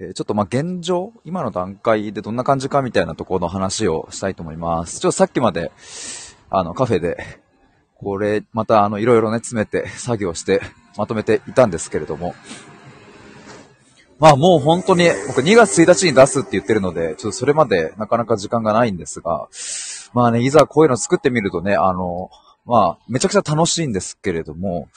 えちょっとまあ現状、今の段階でどんな感じかみたいなところの話をしたいと思います。ちょっとさっきまで、あの、カフェで、これ、またあの、いろいろね、詰めて、作業して、まとめていたんですけれども、まあもう本当に、僕2月1日に出すって言ってるので、ちょっとそれまでなかなか時間がないんですが、まあね、いざこういうの作ってみるとね、あの、まあ、めちゃくちゃ楽しいんですけれども、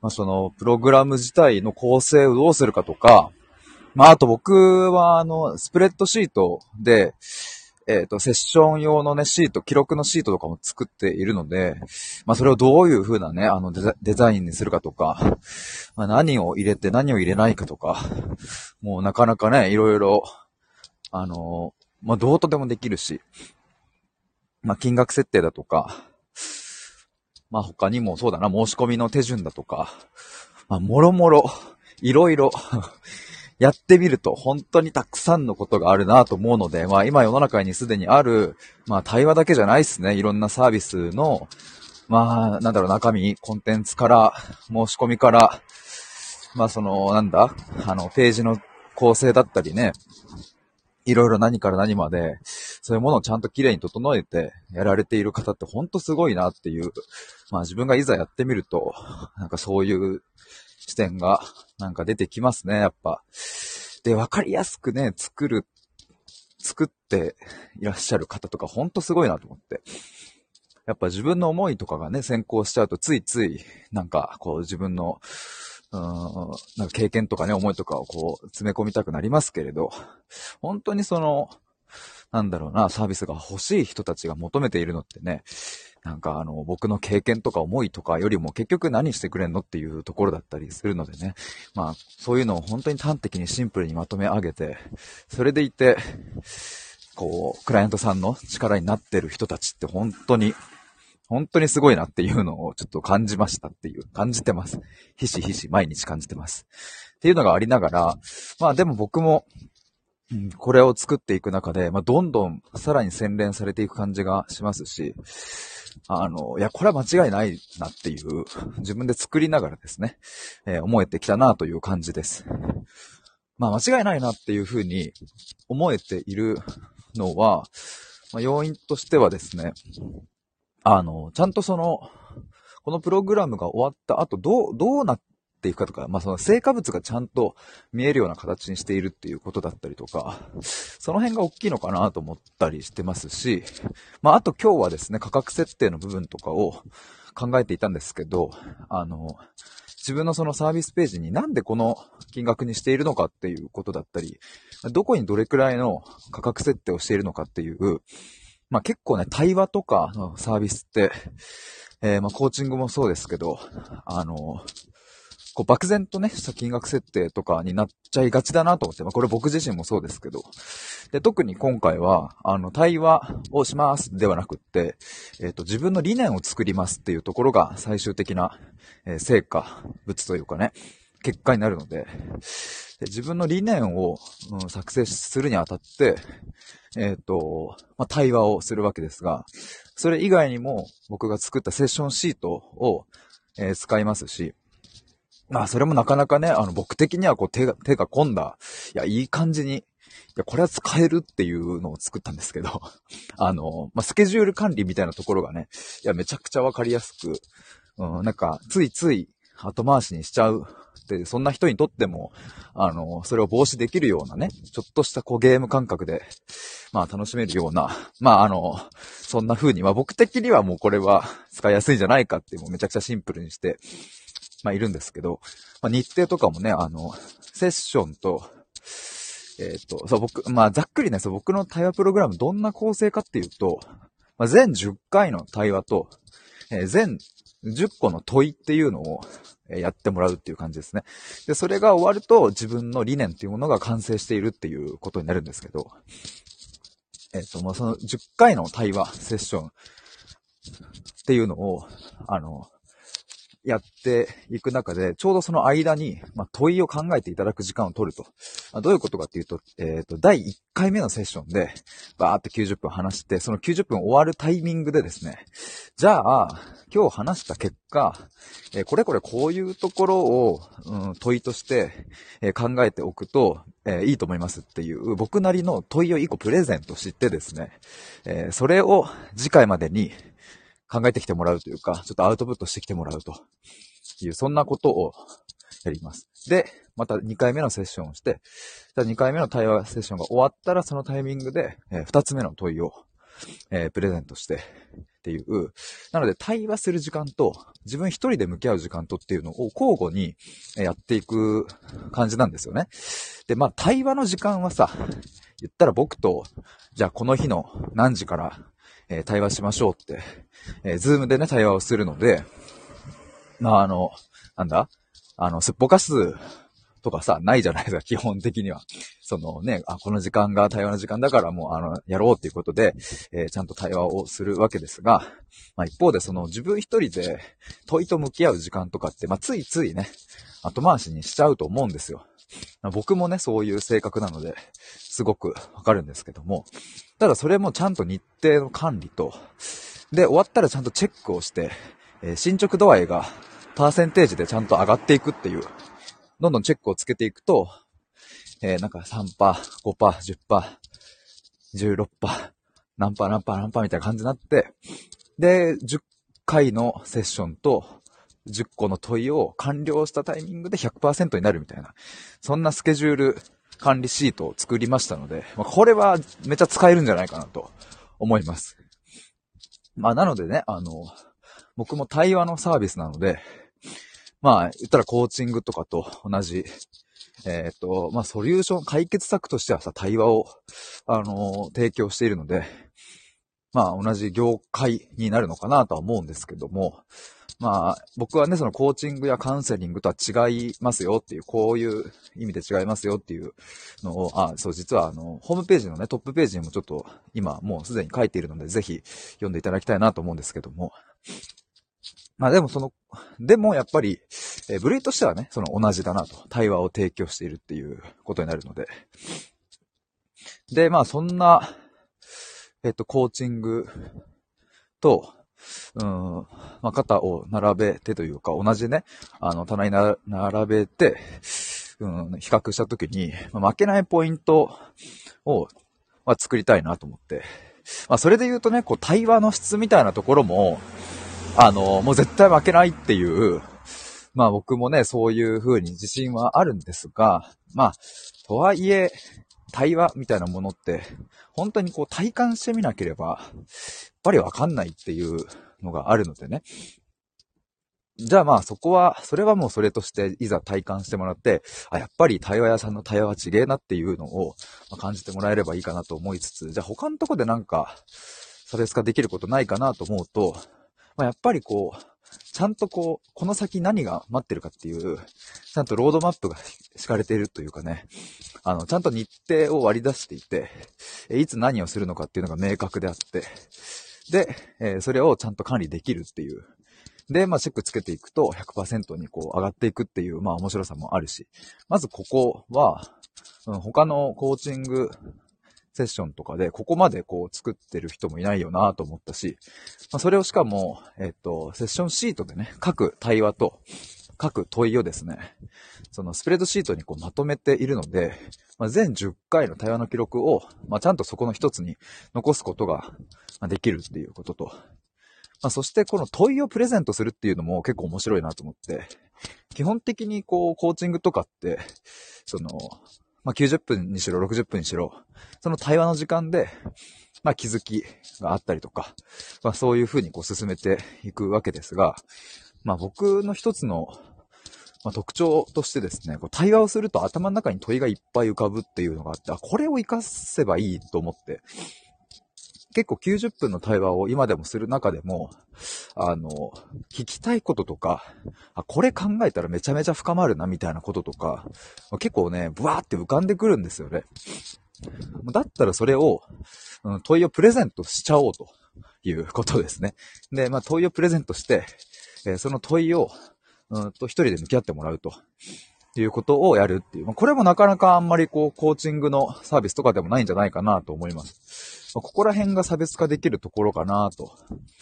まあその、プログラム自体の構成をどうするかとか、まああと僕はあの、スプレッドシートで、えっ、と、セッション用のね、シート、記録のシートとかも作っているので、まあそれをどういう風なね、あのデザ、デザインにするかとか、まあ何を入れて何を入れないかとか、もうなかなかね、いろいろ、あの、まあどうとでもできるし、まあ金額設定だとか、まあ他にもそうだな、申し込みの手順だとか、まあもろもろ、いろいろ、やってみると本当にたくさんのことがあるなと思うので、まあ今世の中にすでにある、まあ対話だけじゃないですね。いろんなサービスの、まあなんだろう、中身、コンテンツから、申し込みから、まあその、なんだ、あの、ページの構成だったりね、いろいろ何から何まで、そういうものをちゃんと綺麗に整えてやられている方ってほんとすごいなっていう、まあ自分がいざやってみると、なんかそういう視点がなんか出てきますね、やっぱ。で、わかりやすくね、作る、作っていらっしゃる方とかほんとすごいなと思って。やっぱ自分の思いとかがね、先行しちゃうとついつい、なんかこう自分の、うん、なんか経験とかね、思いとかをこう詰め込みたくなりますけれど、本当にその、なんだろうな、サービスが欲しい人たちが求めているのってね、なんかあの、僕の経験とか思いとかよりも結局何してくれんのっていうところだったりするのでね。まあ、そういうのを本当に端的にシンプルにまとめ上げて、それでいて、こう、クライアントさんの力になってる人たちって本当に、本当にすごいなっていうのをちょっと感じましたっていう、感じてます。ひしひし毎日感じてます。っていうのがありながら、まあでも僕も、うんこれを作っていく中で、まあ、どんどんさらに洗練されていく感じがしますし、あの、いや、これは間違いないなっていう、自分で作りながらですね、えー思えてきたなという感じです。まあ、間違いないなっていうふうに思えているのは、まあ、要因としてはですね、あの、ちゃんとその、このプログラムが終わった後、どう、どうなっていくかとか、まあ、その成果物がちゃんと見えるような形にしているっていうことだったりとか、その辺が大きいのかなと思ったりしてますし、まあ、あと今日はですね、価格設定の部分とかを考えていたんですけど、あの、自分のそのサービスページになんでこの金額にしているのかっていうことだったり、どこにどれくらいの価格設定をしているのかっていう、まあ結構ね、対話とかのサービスって、えーまあコーチングもそうですけど、あの、こう漠然とね、した金額設定とかになっちゃいがちだなと思って、まあこれ僕自身もそうですけど、で、特に今回は、あの、対話をしますではなくって、えっ、と、自分の理念を作りますっていうところが最終的な、えー成果物というかね、結果になるので、で自分の理念を、うん作成するにあたって、えっ、と、まあ、対話をするわけですが、それ以外にも僕が作ったセッションシートを、えー使いますし、まあ、それもなかなかね、あの、僕的にはこう手が、手が込んだ、いや、いい感じに、いや、これは使えるっていうのを作ったんですけど、あの、まあ、スケジュール管理みたいなところがね、いや、めちゃくちゃわかりやすく、うん、なんか、ついつい後回しにしちゃう。で、そんな人にとっても、あの、それを防止できるようなね、ちょっとしたこうゲーム感覚で、まあ楽しめるような、まああの、そんな風に、まあ僕的にはもうこれは使いやすいんじゃないかって、もうめちゃくちゃシンプルにして、まあいるんですけど、まあ日程とかもね、あの、セッションと、えっ、と、そう僕、まあざっくりね、そう僕の対話プログラムどんな構成かっていうと、まあ全10回の対話と、えー全10個の問いっていうのをえやってもらうっていう感じですね。で、それが終わると自分の理念っていうものが完成しているっていうことになるんですけど、えっ、と、まあ、その10回の対話、セッションっていうのを、あの、やっていく中で、ちょうどその間に、まあ、問いを考えていただく時間を取ると。まあ、どういうことかっていうと、えっ、ー、と、第1回目のセッションで、バーって90分話して、その90分終わるタイミングでですね、じゃあ、今日話した結果、えー、これこれこういうところを、うん、問いとして、えー、考えておくと、え、いいと思いますっていう僕なりの問いを1個プレゼントしてですね、えそれを次回までに考えてきてもらうというか、ちょっとアウトプットしてきてもらうという、そんなことをやります。で、また2回目のセッションをして、じゃ2回目の対話セッションが終わったらそのタイミングで、え2つ目の問いを、え、プレゼントしてっていう、なので対話する時間と自分一人で向き合う時間とっていうのを交互にやっていく感じなんですよね。で、まあ対話の時間はさ、言ったら僕と、じゃあこの日の何時からえー、対話しましょうって、えー、ズームでね、対話をするので、まあ、あの、なんだ？あの、すっぽかすとかさ、ないじゃないですか、基本的には。そのね、あ、この時間が対話の時間だからもう、あの、やろうっていうことで、えー、ちゃんと対話をするわけですが、まあ一方でその自分一人で問いと向き合う時間とかって、まあついついね、後回しにしちゃうと思うんですよ。僕もね、そういう性格なので、すごくわかるんですけども、ただそれもちゃんと日程の管理と、で、終わったらちゃんとチェックをして、えー、進捗度合いがパーセンテージでちゃんと上がっていくっていう、どんどんチェックをつけていくと、えー、なんか3%、5%、10%、16%、何パー何パー何パーみたいな感じになって、で、10回のセッションと10個の問いを完了したタイミングで100%になるみたいな、そんなスケジュール管理シートを作りましたので、まあ、これはめっちゃ使えるんじゃないかなと思います。まあ、なのでね、あの、僕も対話のサービスなので、まあ、言ったらコーチングとかと同じ、えっ、ー、と、まあ、ソリューション、解決策としてはさ、対話を、あの、提供しているので、まあ、同じ業界になるのかなとは思うんですけども、まあ、僕はね、そのコーチングやカウンセリングとは違いますよっていう、こういう意味で違いますよっていうのを、あ、そう、実はあの、ホームページのね、トップページにもちょっと今もうすでに書いているので、ぜひ読んでいただきたいなと思うんですけども。まあでもその、でもやっぱり、えー、部類としてはね、その同じだなと、対話を提供しているっていうことになるので。で、まあそんな、えっと、コーチングと、うん、まあ、肩を並べてというか、同じね、あの、棚に並べて、うん、比較したときに、まあ、負けないポイントを、まあ、作りたいなと思って。まあ、それで言うとね、こう、対話の質みたいなところも、あの、もう絶対負けないっていう、まあ僕もね、そういう風に自信はあるんですが、まあ、とはいえ、対話みたいなものって、本当にこう体感してみなければ、やっぱりわかんないっていうのがあるのでね。じゃあまあそこは、それはもうそれとしていざ体感してもらって、あ、やっぱり対話屋さんの対話は違えなっていうのを感じてもらえればいいかなと思いつつ、じゃあ他のとこでなんか差別化できることないかなと思うと、まあ、やっぱりこう、ちゃんとこう、この先何が待ってるかっていう、ちゃんとロードマップが敷かれているというかね、あの、ちゃんと日程を割り出していて、いつ何をするのかっていうのが明確であって、で、え、それをちゃんと管理できるっていう。で、まあ、チェックつけていくと100%にこう上がっていくっていう、まあ、面白さもあるし、まずここは、うん、他のコーチングセッションとかで、ここまでこう作ってる人もいないよなと思ったし、まあ、それをしかも、えっと、セッションシートでね、各対話と、各問いをですね、そのスプレッドシートにこうまとめているので、まあ、全10回の対話の記録を、まあ、ちゃんとそこの一つに残すことができるっていうことと、まあ、そしてこの問いをプレゼントするっていうのも結構面白いなと思って、基本的にこう、コーチングとかって、その、まあ、90分にしろ60分にしろ、その対話の時間で、まあ、気づきがあったりとか、まあ、そういうふうにこう進めていくわけですが、まあ、僕の一つのまあ、特徴としてですね、こう対話をすると頭の中に問いがいっぱい浮かぶっていうのがあって、あ、これを活かせばいいと思って、結構90分の対話を今でもする中でも、あの、聞きたいこととか、あ、これ考えたらめちゃめちゃ深まるなみたいなこととか、結構ね、ブワーって浮かんでくるんですよね。だったらそれを、うん、問いをプレゼントしちゃおうということですね。で、まあ問いをプレゼントして、えー、その問いをうんと、一人で向き合ってもらうと。いうことをやるっていう。ま、これもなかなかあんまりこう、コーチングのサービスとかでもないんじゃないかなと思います。ま、ここら辺が差別化できるところかなと。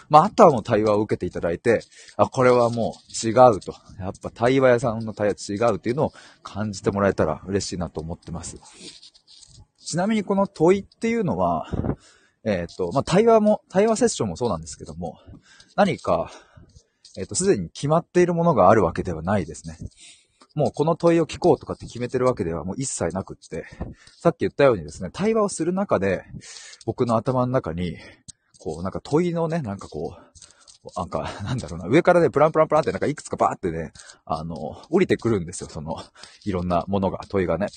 まあ、あとはもう対話を受けていただいて、あ、これはもう違うと。やっぱ対話屋さんの対話違うっていうのを感じてもらえたら嬉しいなと思ってます。ちなみにこの問いっていうのは、えっ、と、まあ、対話も、対話セッションもそうなんですけども、何か、えっ、ー、と、すでに決まっているものがあるわけではないですね。もうこの問いを聞こうとかって決めてるわけではもう一切なくって、さっき言ったようにですね、対話をする中で、僕の頭の中に、こう、なんか問いのね、なんかこう、なんか、なんだろうな、上からね、プランプランプランってなんかいくつかバーってね、あの、降りてくるんですよ、その、いろんなものが、問いがね。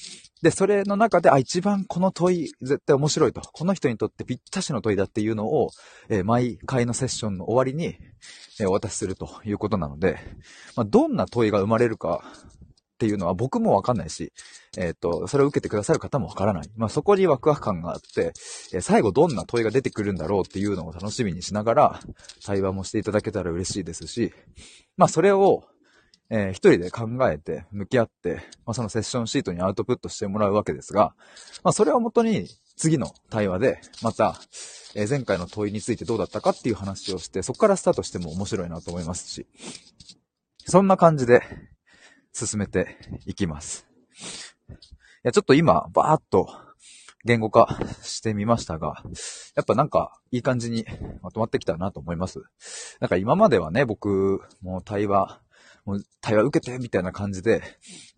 で、それの中で、あ、一番この問い、絶対面白いと。この人にとってぴったしの問いだっていうのを、えー、毎回のセッションの終わりに、えー、お渡しするということなので、まあ、どんな問いが生まれるか、っていうのは僕もわかんないし、えっ、ー、と、それを受けてくださる方もわからない。まあ、そこにワクワク感があって、えー、最後どんな問いが出てくるんだろうっていうのを楽しみにしながら、対話もしていただけたら嬉しいですし、まあ、それを、えー、一人で考えて、向き合って、まあ、そのセッションシートにアウトプットしてもらうわけですが、まあ、それをもとに、次の対話で、また、えー、前回の問いについてどうだったかっていう話をして、そこからスタートしても面白いなと思いますし、そんな感じで、進めていきます。や、ちょっと今、バーっと言語化してみましたが、やっぱなんかいい感じにまとまってきたなと思います。なんか今まではね、僕、もう対話、もう対話受けてみたいな感じで、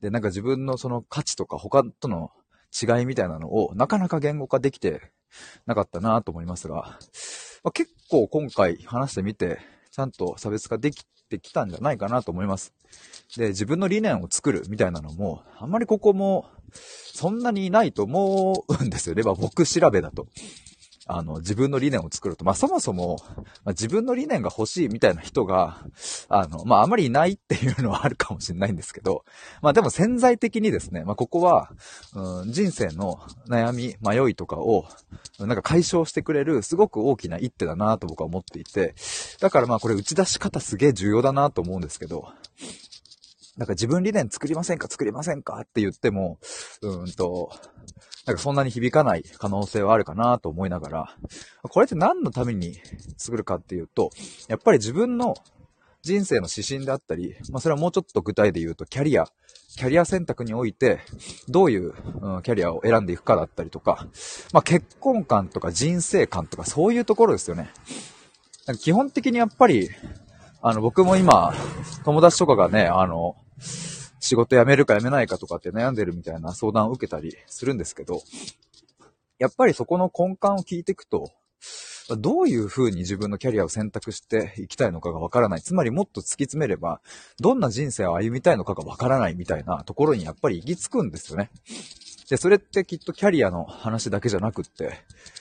で、なんか自分のその価値とか他との違いみたいなのをなかなか言語化できてなかったなと思いますが、まあ、結構今回話してみて、ちゃんと差別化できてきたんじゃないかなと思います。で、自分の理念を作るみたいなのも、あんまりここも、そんなにいないと思うんですよね。まあ僕調べだと。あの、自分の理念を作ると。まあ、そもそも、まあ、自分の理念が欲しいみたいな人が、あの、まあ、あまりいないっていうのはあるかもしれないんですけど、まあ、でも潜在的にですね、まあ、ここは、うん、人生の悩み、迷いとかを、なんか解消してくれる、すごく大きな一手だなと僕は思っていて、だからまあ、これ打ち出し方すげえ重要だなと思うんですけど、なんか自分理念作りませんか？作りませんか？って言っても、うんと、なんかそんなに響かない可能性はあるかなと思いながら、これって何のために作るかっていうと、やっぱり自分の人生の指針であったり、まあそれはもうちょっと具体で言うと、キャリア、キャリア選択において、どういう、うん、キャリアを選んでいくかだったりとか、まあ結婚観とか人生観とかそういうところですよね。基本的にやっぱり、あの僕も今、友達とかがね、あの、仕事辞めるか辞めないかとかって悩んでるみたいな相談を受けたりするんですけど、やっぱりそこの根幹を聞いていくと、どういう風に自分のキャリアを選択していきたいのかがわからない。つまりもっと突き詰めれば、どんな人生を歩みたいのかがわからないみたいなところにやっぱり行き着くんですよね。で、それってきっとキャリアの話だけじゃなくって、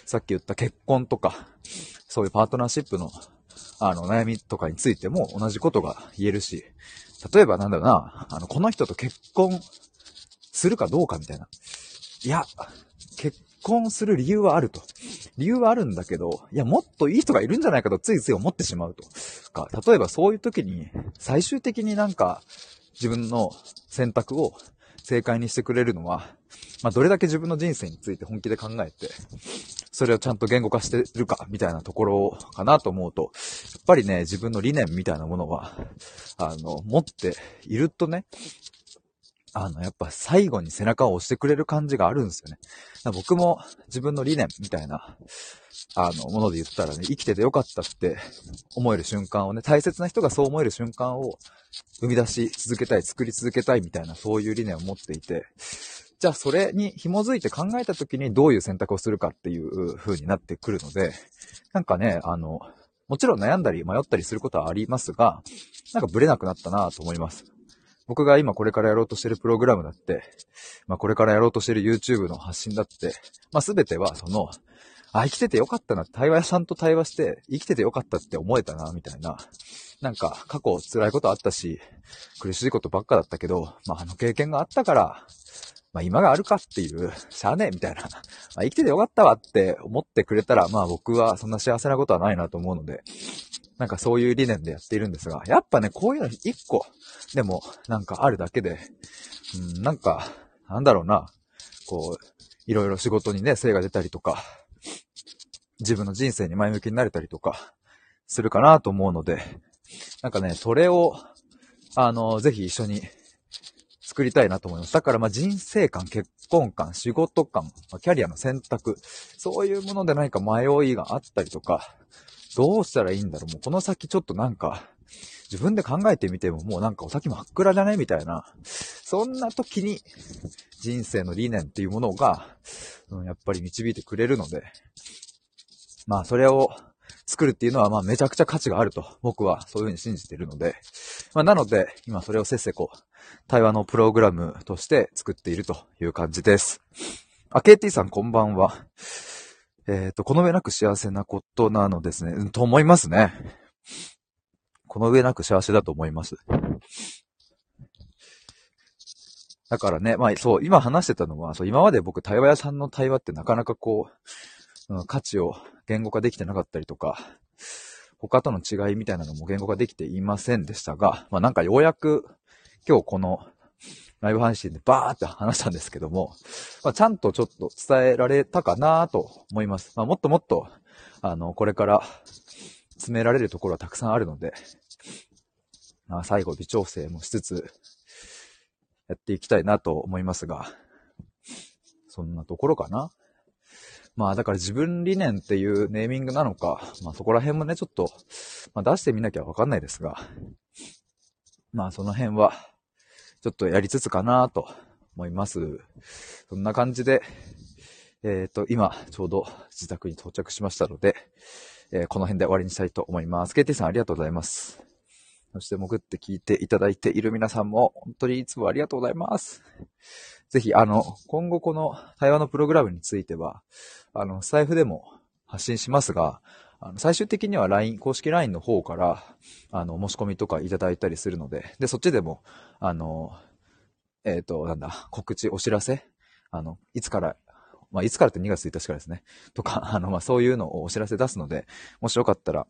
さっき言った結婚とか、そういうパートナーシップの、あの、悩みとかについても同じことが言えるし、例えばなんだろうな、あの、この人と結婚するかどうかみたいな。いや、結婚する理由はあると。理由はあるんだけど、いや、もっといい人がいるんじゃないかとついつい思ってしまうと。か、例えばそういう時に、最終的になんか、自分の選択を正解にしてくれるのは、まあ、どれだけ自分の人生について本気で考えて、それをちゃんと言語化してるか、みたいなところかなと思うと、やっぱりね、自分の理念みたいなものは、あの、持っているとね、あの、やっぱ最後に背中を押してくれる感じがあるんですよね。僕も自分の理念みたいな、あの、もので言ったらね、生きててよかったって思える瞬間をね、大切な人がそう思える瞬間を生み出し続けたい、作り続けたいみたいな、そういう理念を持っていて、じゃあそれに紐づいて考えた時にどういう選択をするかっていう風になってくるので、なんかね、あの、もちろん悩んだり迷ったりすることはありますが、なんかブレなくなったなと思います。僕が今これからやろうとしてるプログラムだって、まあこれからやろうとしてる YouTube の発信だって、まあすべてはその、あ、生きててよかったな、対話屋さんと対話して生きててよかったって思えたな、みたいな。なんか過去辛いことあったし、苦しいことばっかだったけど、まああの経験があったから、まあ今があるかっていう、しゃあねえみたいな、まあ生きててよかったわって思ってくれたら、まあ僕はそんな幸せなことはないなと思うので、なんかそういう理念でやっているんですが、やっぱね、こういうの一個でもなんかあるだけで、うん、なんか、なんだろうな、こう、いろいろ仕事にね、精が出たりとか、自分の人生に前向きになれたりとか、するかなと思うので、なんかね、それを、あの、ぜひ一緒に作りたいなと思います。だからまあ人生観、結婚観、仕事観、キャリアの選択、そういうもので何か迷いがあったりとか、どうしたらいいんだろうもうこの先ちょっとなんか、自分で考えてみてももうなんかお先真っ暗じゃねみたいな。そんな時に人生の理念っていうものが、うん、やっぱり導いてくれるので、まあそれを作るっていうのはまあめちゃくちゃ価値があると僕はそういうふうに信じているので、まあなので今それをせっせこう対話のプログラムとして作っているという感じです。あ、KT さんこんばんは。えっ、ー、と、この上なく幸せなことなのですね。うん、と思いますね。この上なく幸せだと思います。だからね、まあそう、今話してたのは、そう、今まで僕対話屋さんの対話ってなかなかこう、うん、価値を言語化できてなかったりとか、他との違いみたいなのも言語化できていませんでしたが、まあなんかようやく今日このライブ配信でバーって話したんですけども、まあ、ちゃんとちょっと伝えられたかなと思います。まあ、もっともっと、あの、これから詰められるところはたくさんあるので、まあ、最後微調整もしつつ、やっていきたいなと思いますが、そんなところかな？まあだから自分理念っていうネーミングなのか、まあそこら辺もね、ちょっと、まあ出してみなきゃわかんないですが、まあその辺は、ちょっとやりつつかなと思います。そんな感じで、えっ、ー、と、今、ちょうど自宅に到着しましたので、えー、この辺で終わりにしたいと思います。KT さんありがとうございます。そして潜って聞いていただいている皆さんも、本当にいつもありがとうございます。ぜひ、あの、今後この対話のプログラムについては、あの、財布でも発信しますが、あの、最終的には LINE、公式 LINE の方から、あの、申し込みとかいただいたりするので、で、そっちでも、あの、えっ、ー、と、なんだ、告知、お知らせ、あの、いつから、まあ、いつからって2月1日からですね。とか、あの、まあ、そういうのをお知らせ出すので、もしよかったら、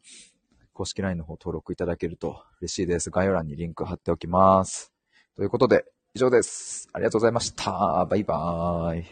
公式 LINE の方登録いただけると嬉しいです。概要欄にリンク貼っておきます。ということで、以上です。ありがとうございました。バイバーイ。